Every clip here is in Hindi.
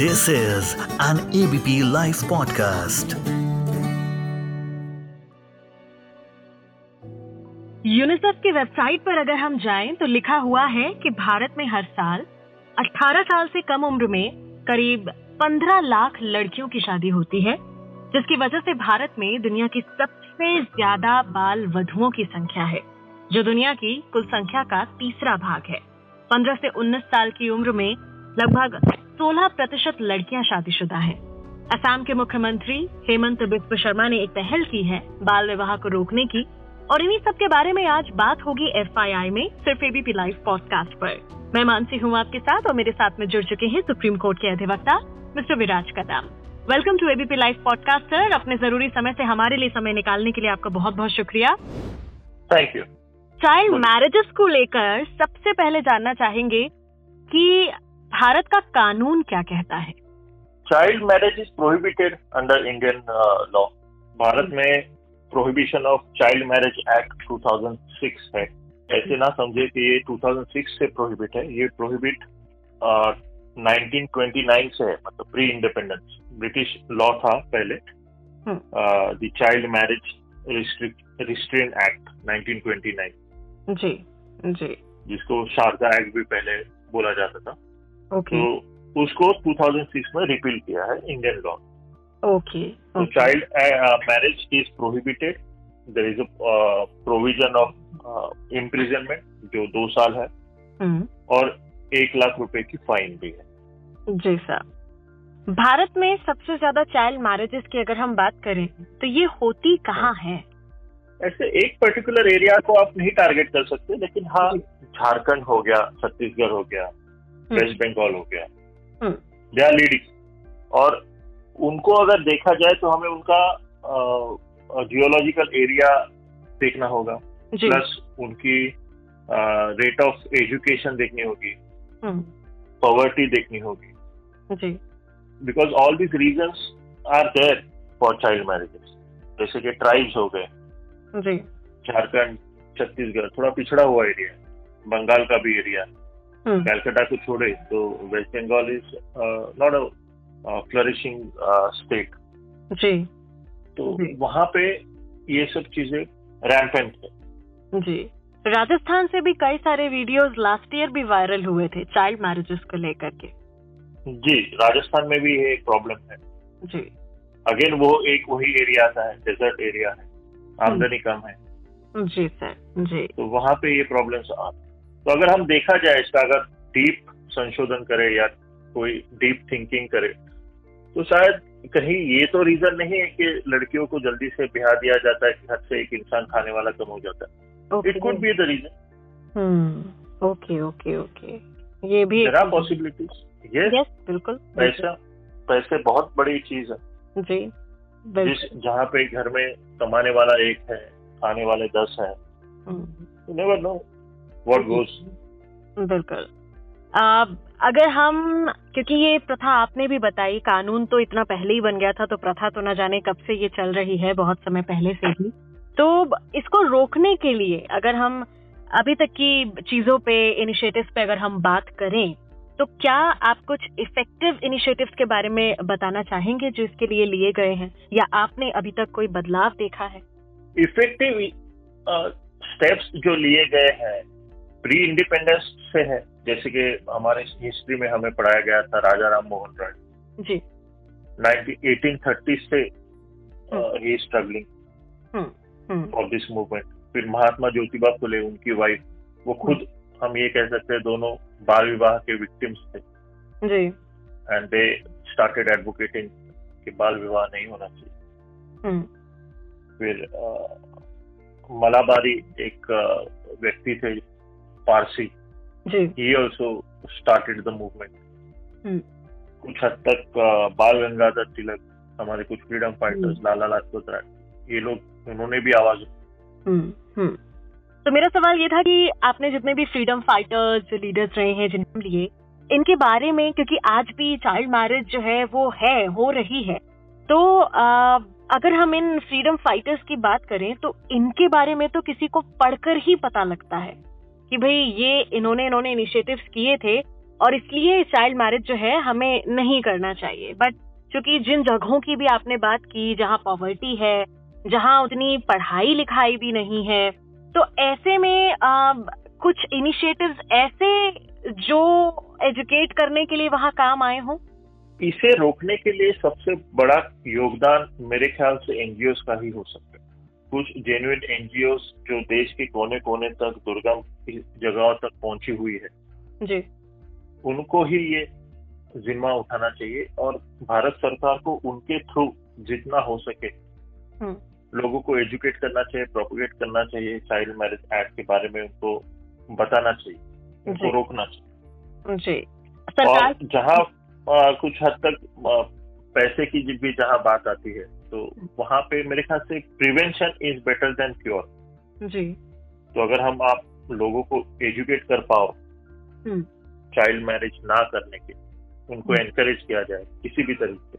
This is an ABP Life podcast. UNICEF की वेबसाइट पर अगर हम जाएँ तो लिखा हुआ है कि भारत में हर साल 18 साल से कम उम्र में करीब 15 लाख लड़कियों की शादी होती है, जिसकी वजह से भारत में दुनिया की सबसे ज़्यादा बाल वधुओं की संख्या है, जो दुनिया की कुल संख्या का तीसरा भाग है 15 से 19 साल की उम्र में लगभग 16 प्रतिशत लड़कियाँ शादीशुदा हैं। असम के मुख्यमंत्री हेमंत बिस्व शर्मा ने एक पहल की है बाल विवाह को रोकने की और इन्हीं सब के बारे में आज बात होगी एफ़ में सिर्फ़ एबीपी लाइव पॉडकास्ट पर। मैं मानसी हूँ आपके साथ और मेरे साथ में जुड़ चुके हैं सुप्रीम कोर्ट के अधिवक्ता mister Viraj Kadam. Welcome to ABP live podcast sir अपने ज़रूरी समय से हमारे लिए समय निकालने के लिए आपका बहुत बहुत शुक्रिया थैंक यू चाइल्ड मैरिजेस को लेकर सबसे पहले जानना चाहेंगे कि भारत का कानून क्या कहता है? Child marriage is prohibited under Indian law Bharat में prohibition of child marriage act 2006 है। ऐसे ना समझे कि ये 2006 से प्रोहिबिट है। ये प्रोहिबिट uh, 1929 से है मतलब प्री इंडिपेंडेंस ब्रिटिश लॉ था पहले। The child marriage restraint act 1929 जी जी। जिसको शारदा एक्ट भी पहले बोला जाता था। ओके तो उसको 2006 में रिपील किया है इंडियन लॉ ओके तो child marriage is prohibited there is a provision of imprisonment जो दो साल है। हम्म, और एक लाख रुपए की फाइन भी है। जी सर भारत में सबसे ज़्यादा चाइल्ड मैरिजेस की अगर हम बात करें तो ये होती कहाँ है। ऐसे एक पर्टिकुलर एरिया को आप नहीं टारगेट कर सकते लेकिन हाँ झारखंड हो गया छत्तीसगढ़ हो गया वेस्ट बंगाल हो गया। हम्म, दे आर लीडिंग और उनको अगर देखा जाए तो हमें उनका जियोलॉजिकल एरिया देखना होगा। प्लस उनकी रेट ऑफ़ एजुकेशन देखनी होगी। हम्म, पॉवर्टी देखनी होगी। Because all this reasons are there for child marriages जैसे कि ट्राइब्स हो गए। झारखंड छत्तीसगढ़ थोड़ा पिछड़ा हुआ एरिया बंगाल का भी एरिया कैलकाटा को छोड़े तो West Bengal is not a flourishing state जी। तो जी। वहाँ पे ये सब चीज़ें रैम्पेंट है। जी। राजस्थान से भी कई सारे वीडियोस लास्ट ईयर भी वायरल हुए थे चाइल्ड मैरिजेस को लेकर के। जी राजस्थान में भी ये एक प्रॉब्लम है। जी। अगेन वो एक वही एरिया आता है डेजर्ट एरिया है। आमदनी कम है। जी सर जी। तो वहाँ पे ये प्रॉब्लम्स आ तो अगर हम देखा जाए इसका अगर डीप संशोधन करे या कोई डीप थिंकिंग करे तो शायद कहीं ये तो रीजन नहीं है कि लड़कियों को जल्दी से ब्याह दिया जाता है कि हद से एक इंसान खाने वाला कम हो जाता है। It could be the reason hmm okay okay okay ये भी आर पॉसिबिलिटीज यस यस बिल्कुल पैसा पैसे बहुत बड़ी चीज़ है। जी जिस जहाँ पे घर में कमाने वाला एक है खाने वाले दस है नेवर नो व्हाट गोस बिल्कुल। अगर हम क्योंकि ये प्रथा आपने भी बताई कानून तो इतना पहले ही बन गया था तो प्रथा तो न जाने कब से ये चल रही है बहुत समय पहले से ही। तो इसको रोकने के लिए अगर हम अभी तक की चीज़ों पे इनिशिएटिव्स पे अगर हम बात करें तो क्या आप कुछ इफ़ेक्टिव इनिशिएटिव्स के बारे में बताना चाहेंगे जो इसके लिए लिए गए हैं? या आपने अभी तक कोई बदलाव देखा है? इफ़ेक्टिव स्टेप्स uh, जो लिए गए हैं प्री इंडिपेंडेंस से है। जैसे कि हमारे हिस्ट्री में हमें पढ़ाया गया था राजा राम मोहन राय। जी। 1830 से ही struggling hmm hmm. For this movement फिर महात्मा ज्योतिबा फुले उनकी वाइफ वो खुद हम ये कह सकते हैं दोनों बाल विवाह के विक्टिम्स थे। जी। एंड दे स्टार्टेड एडवोकेटिंग कि बाल विवाह नहीं होना चाहिए। हम्म। फिर मलाबारी एक व्यक्ति थे Parsi. He also started the movement hmm. कुछ हद तक बाल गंगाधर तिलक हमारे कुछ फ्रीडम फाइटर्स लाला लाजपत राय ये लोग उन्होंने भी आवाज़ हम्म हम्म। तो मेरा सवाल ये था कि आपने जितने भी फ्रीडम फाइटर्स लीडर्स रहे हैं जिन्होंने लिए इनके बारे में क्योंकि आज भी चाइल्ड मैरिज जो है वो है हो रही है। तो आ, अगर हम इन फ्रीडम फाइटर्स की बात करें तो इनके बारे में तो किसी को पढ़कर ही पता लगता है। कि भाई ये इन्होंने इन्होंने इनिशिएटिव्स किए थे और इसलिए चाइल्ड मैरिज जो है हमें नहीं करना चाहिए। बट चूँकि जिन जगहों की भी आपने बात की जहाँ पॉवर्टी है जहाँ उतनी पढ़ाई लिखाई भी नहीं है तो ऐसे में आ, कुछ इनिशिएटिव्स ऐसे जो एजुकेट करने के लिए वहाँ काम आए हों? इसे रोकने के लिए सबसे बड़ा योगदान मेरे ख्याल से एनजीओ का ही हो सकता है। कुछ जेन्युन एनजीओ जो देश के कोने कोने तक दुर्गम जगहों तक पहुँची हुई है। जी। उनको ही ये जिम्मा उठाना चाहिए और भारत सरकार को उनके थ्रू जितना हो सके हम्म। लोगों को एजुकेट करना चाहिए प्रोपोगेट करना चाहिए चाइल्ड मैरिज एक्ट के बारे में उनको बताना चाहिए उनको। रोकना चाहिए। जी। और सरकार जहाँ कुछ हद तक आ, पैसे की जब भी जहाँ बात आती है तो वहाँ पे मेरे ख्याल से prevention is better than cure जी। तो अगर हम आप लोगों को एजुकेट कर पाओ। हम्म। चाइल्ड मैरिज ना करने के उनको हम्म। एनकरेज किया जाए किसी भी तरीके से।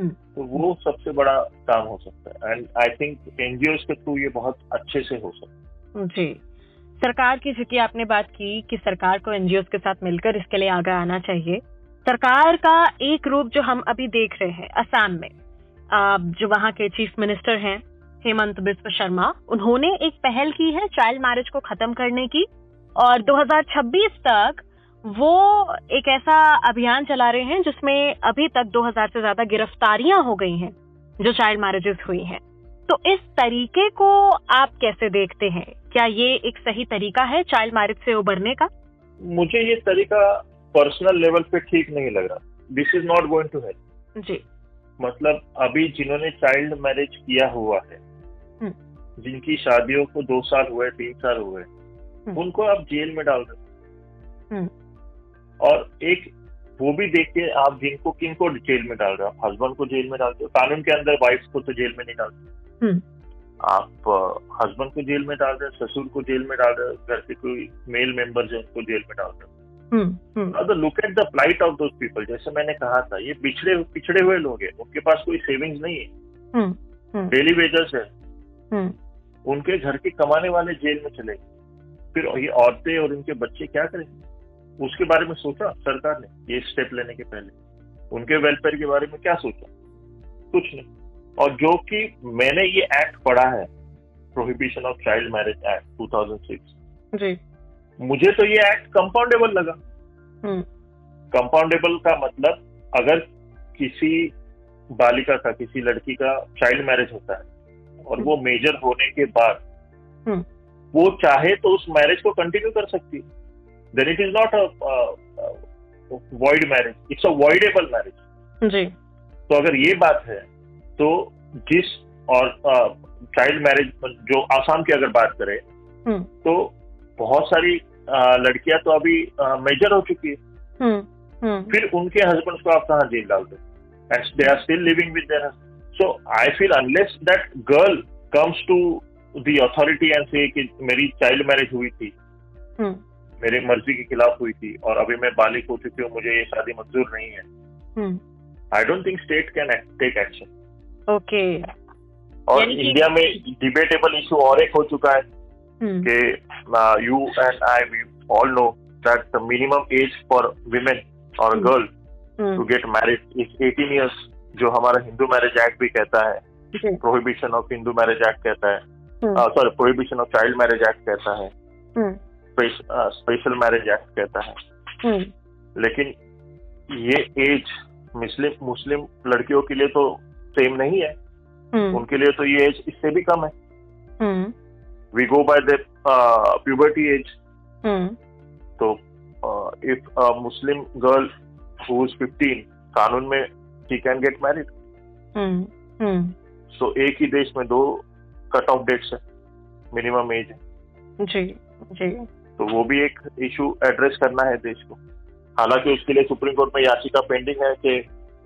हम्म। तो वो सबसे बड़ा काम हो सकता है। एंड आई थिंक एनजीओ के थ्रू ये बहुत अच्छे से हो सकता है। जी। सरकार की चूँकि आपने बात की कि सरकार को एनजीओ के साथ मिलकर इसके लिए आगे आना चाहिए। सरकार का एक रूप जो हम अभी देख रहे हैं असम में। जो वहाँ के चीफ मिनिस्टर हैं हेमंत बिस्व शर्मा। उन्होंने एक पहल की है चाइल्ड मैरिज को खत्म करने की। और 2026 तक वो एक ऐसा अभियान चला रहे हैं जिसमें अभी तक 2000 से ज़्यादा गिरफ्तारियाँ हो गई हैं जो चाइल्ड मैरिजेस हुई हैं। तो इस तरीके को आप कैसे देखते हैं? क्या ये एक सही तरीका है चाइल्ड मैरिज से उबरने का? मुझे ये तरीका पर्सनल लेवल पे ठीक नहीं लग रहा। This is not going to help जी। मतलब अभी जिन्होंने चाइल्ड मैरिज किया हुआ है। जिनकी शादियों को दो साल हुए तीन साल हुए हम्म। उनको आप जेल में डाल रहे हम्म। और एक वो भी देखिए आप जिनको किन को जेल में डाल रहे हो आप हस्बैंड को जेल में डालते हो कानून के अंदर वाइफ को तो जेल में नहीं डालते। हम्म। आप हस्बैंड को जेल में डाल रहे हो ससुर को जेल में डाल रहे हो घर के कोई मेल मेंबर जो उनको जेल में डाल रहे हो। Hmm hmm. Look at the plight of those people जैसे मैंने कहा था ये पिछड़े पिछड़े हुए लोग हैं उनके पास कोई सेविंग्स नहीं है। हम्म हम्म। डेली वेजर्स है। हम्म उनके घर के कमाने वाले जेल में चले गए। फिर ये औरतें और उनके बच्चे क्या करेंगे उसके बारे में सोचा सरकार ने ये स्टेप लेने के पहले। उनके वेलफेयर के बारे में क्या सोचा? कुछ नहीं। और जो कि मैंने ये एक्ट पढ़ा है prohibition of child marriage act 2006 जी। मुझे तो ये एक्ट कंपाउंडेबल लगा। हम्म। कंपाउंडेबल का मतलब अगर किसी बालिका का किसी लड़की का चाइल्ड मैरिज होता है और वो मेजर होने के बाद हम्म। वो चाहे तो उस मैरिज को कंटिन्यू कर सकती है। Then it is not a void marriage it's a voidable marriage जी। तो अगर ये बात है तो जिस और चाइल्ड मैरिज जो आसाम की अगर बात करें हम्म। तो बहुत सारी लड़कियाँ तो अभी मेजर हो चुकी है। हम्म फिर उनके हस्बैंड को आप कहाँ जेल डाल दो? And they are still living with their so I feel unless that girl comes to the authority and say कि मेरी चाइल्ड मैरिज हुई थी हम्म। मेरे मर्ज़ी के खिलाफ हुई थी और अभी मैं बालिक हो चुकी हूँ मुझे ये शादी मंजूर नहीं है। I don't think state can take action okay और इंडिया में डिबेटेबल इशू और एक हो चुका है हम्म। कि you and I we all know that the minimum age for women और. Girl to get married is 18 years जो हमारा हिंदू मैरिज एक्ट भी कहता है prohibition of Hindu marriage act कहता है। Sorry prohibition of child marriage act कहता है। स्पेशल मैरिज एक्ट कहता है। हम्म। लेकिन ये एज मुस्लिम मुस्लिम लड़कियों के लिए तो सेम नहीं है। हम्म। उनके लिए तो ये एज इससे भी कम है। We go by the puberty age तो if Muslim girl who is 15 कानून में she can get married hmm hmm so एक ही देश में दो कट ऑफ़ डेट्स है मिनिमम एज है। जी जी। तो वो भी एक इशू एड्रेस करना है देश को। हालाँकि उसके लिए सुप्रीम कोर्ट में याचिका पेंडिंग है कि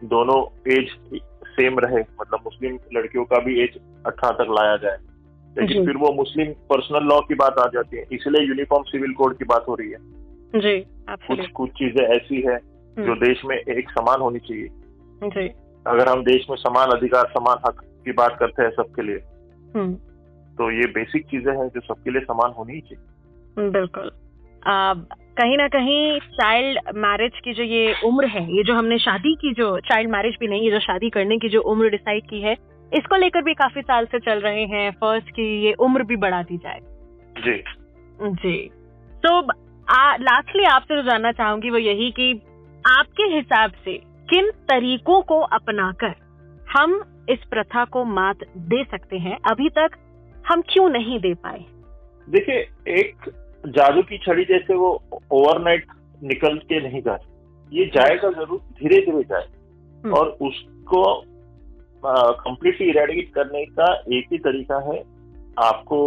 दोनों एज सेम रहे मतलब मुस्लिम लड़कियों का भी एज अठारह तक लाया जाए। लेकिन फिर वो मुस्लिम पर्सनल लॉ की बात आ जाती है इसलिए यूनिफॉर्म सिविल कोड की बात हो रही है। जी कुछ कुछ चीज़ें ऐसी है जो देश में एक समान होनी चाहिए। जी। अगर हम देश में समान अधिकार समान हक की बात करते हैं सबके लिए हम्म। तो ये बेसिक चीज़ें हैं जो सबके लिए समान होनी चाहिए। बिल्कुल। कहीं ना कहीं चाइल्ड मैरिज की जो ये उम्र है ये जो हमने शादी की जो चाइल्ड मैरिज भी नहीं ये जो शादी करने की जो उम्र डिसाइड की है इसको लेकर भी काफ़ी साल से चल रहे हैं। फ़र्स्ट की ये उम्र भी बढ़ा दी जाए। जी। जी। तो लास्टली आपसे जो जानना चाहूँगी वो यही कि आपके हिसाब से किन तरीकों को अपनाकर हम इस प्रथा को मात दे सकते हैं? अभी तक हम क्यों नहीं दे पाए? देखिए एक जादू की छड़ी जैसे वो ओवरनाइट निकल के नहीं जा ये जाएगा ज़रूर धीरे धीरे जाए हम्म। और उसको कंप्लीटली इरेडिकेट करने का एक ही तरीका है आपको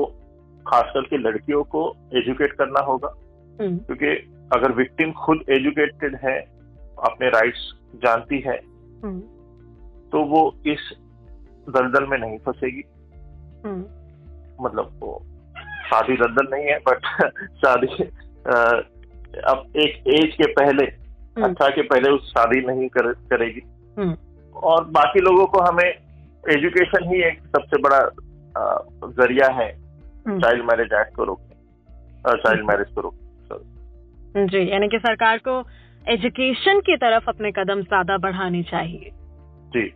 खास करके लड़कियों को एजुकेट करना होगा। हम्म। क्योंकि अगर विक्टिम खुद एजुकेटेड है अपने राइट्स जानती है हम्म। तो वो इस दलदल में नहीं फंसेगी मतलब वो शादी दलदल नहीं है बट शादी अब एक एज के पहले हम्म। अच्छा के पहले उस शादी नहीं कर, करेगी हम्म। और बाकी लोगों को हमें एजुकेशन ही एक सबसे बड़ा ज़रिया है चाइल्ड मैरिज एक्ट को रोकने चाइल्ड मैरिज को रोकने जी यानी कि सरकार को एजुकेशन की तरफ़ अपने कदम ज़्यादा बढ़ाने चाहिए। जी।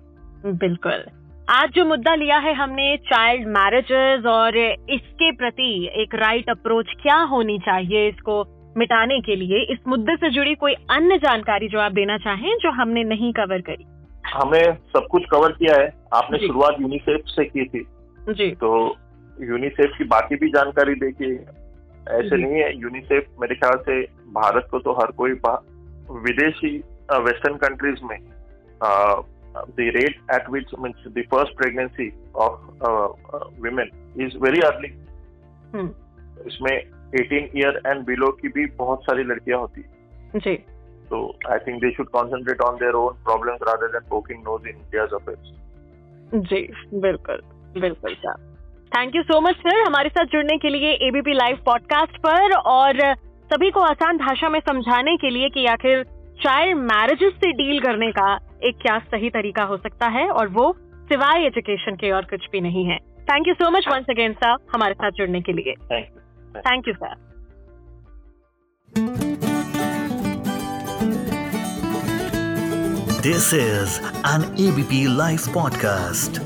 बिल्कुल। आज जो मुद्दा लिया है हमने चाइल्ड मैरिजेस और इसके प्रति एक राइट अप्रोच क्या होनी चाहिए इसको मिटाने के लिए इस मुद्दे से जुड़ी कोई अन्य जानकारी जो आप देना चाहें जो हमने नहीं कवर करी? हमें सब कुछ कवर किया है। आपने शुरुआत यूनिसेफ से की थी। जी। तो यूनिसेफ की बाकी भी जानकारी देखिए। ऐसे नहीं है। यूनिसेफ मेरे ख्याल से भारत को तो हर कोई विदेशी वेस्टर्न कंट्रीज़ में the rate at which means the first pregnancy of uh, uh, women is very early. Hmm. इसमें 18 ईयर एंड बिलो की भी बहुत सारी लड़कियाँ होती जी। तो I think they should concentrate on their own problems rather than poking nose in India's affairs जी बिल्कुल बिल्कुल sir thank you so much sir हमारे साथ जुड़ने के लिए एबीपी लाइव पॉडकास्ट पर और सभी को आसान भाषा में समझाने के लिए कि आखिर चाइल्ड मैरिजेस से डील करने का एक क्या सही तरीका हो सकता है और वो सिवाय एजुकेशन के और कुछ भी नहीं है। Thank you so much once again sir हमारे साथ जुड़ने के लिए। Thank you sir this is an ABP live podcast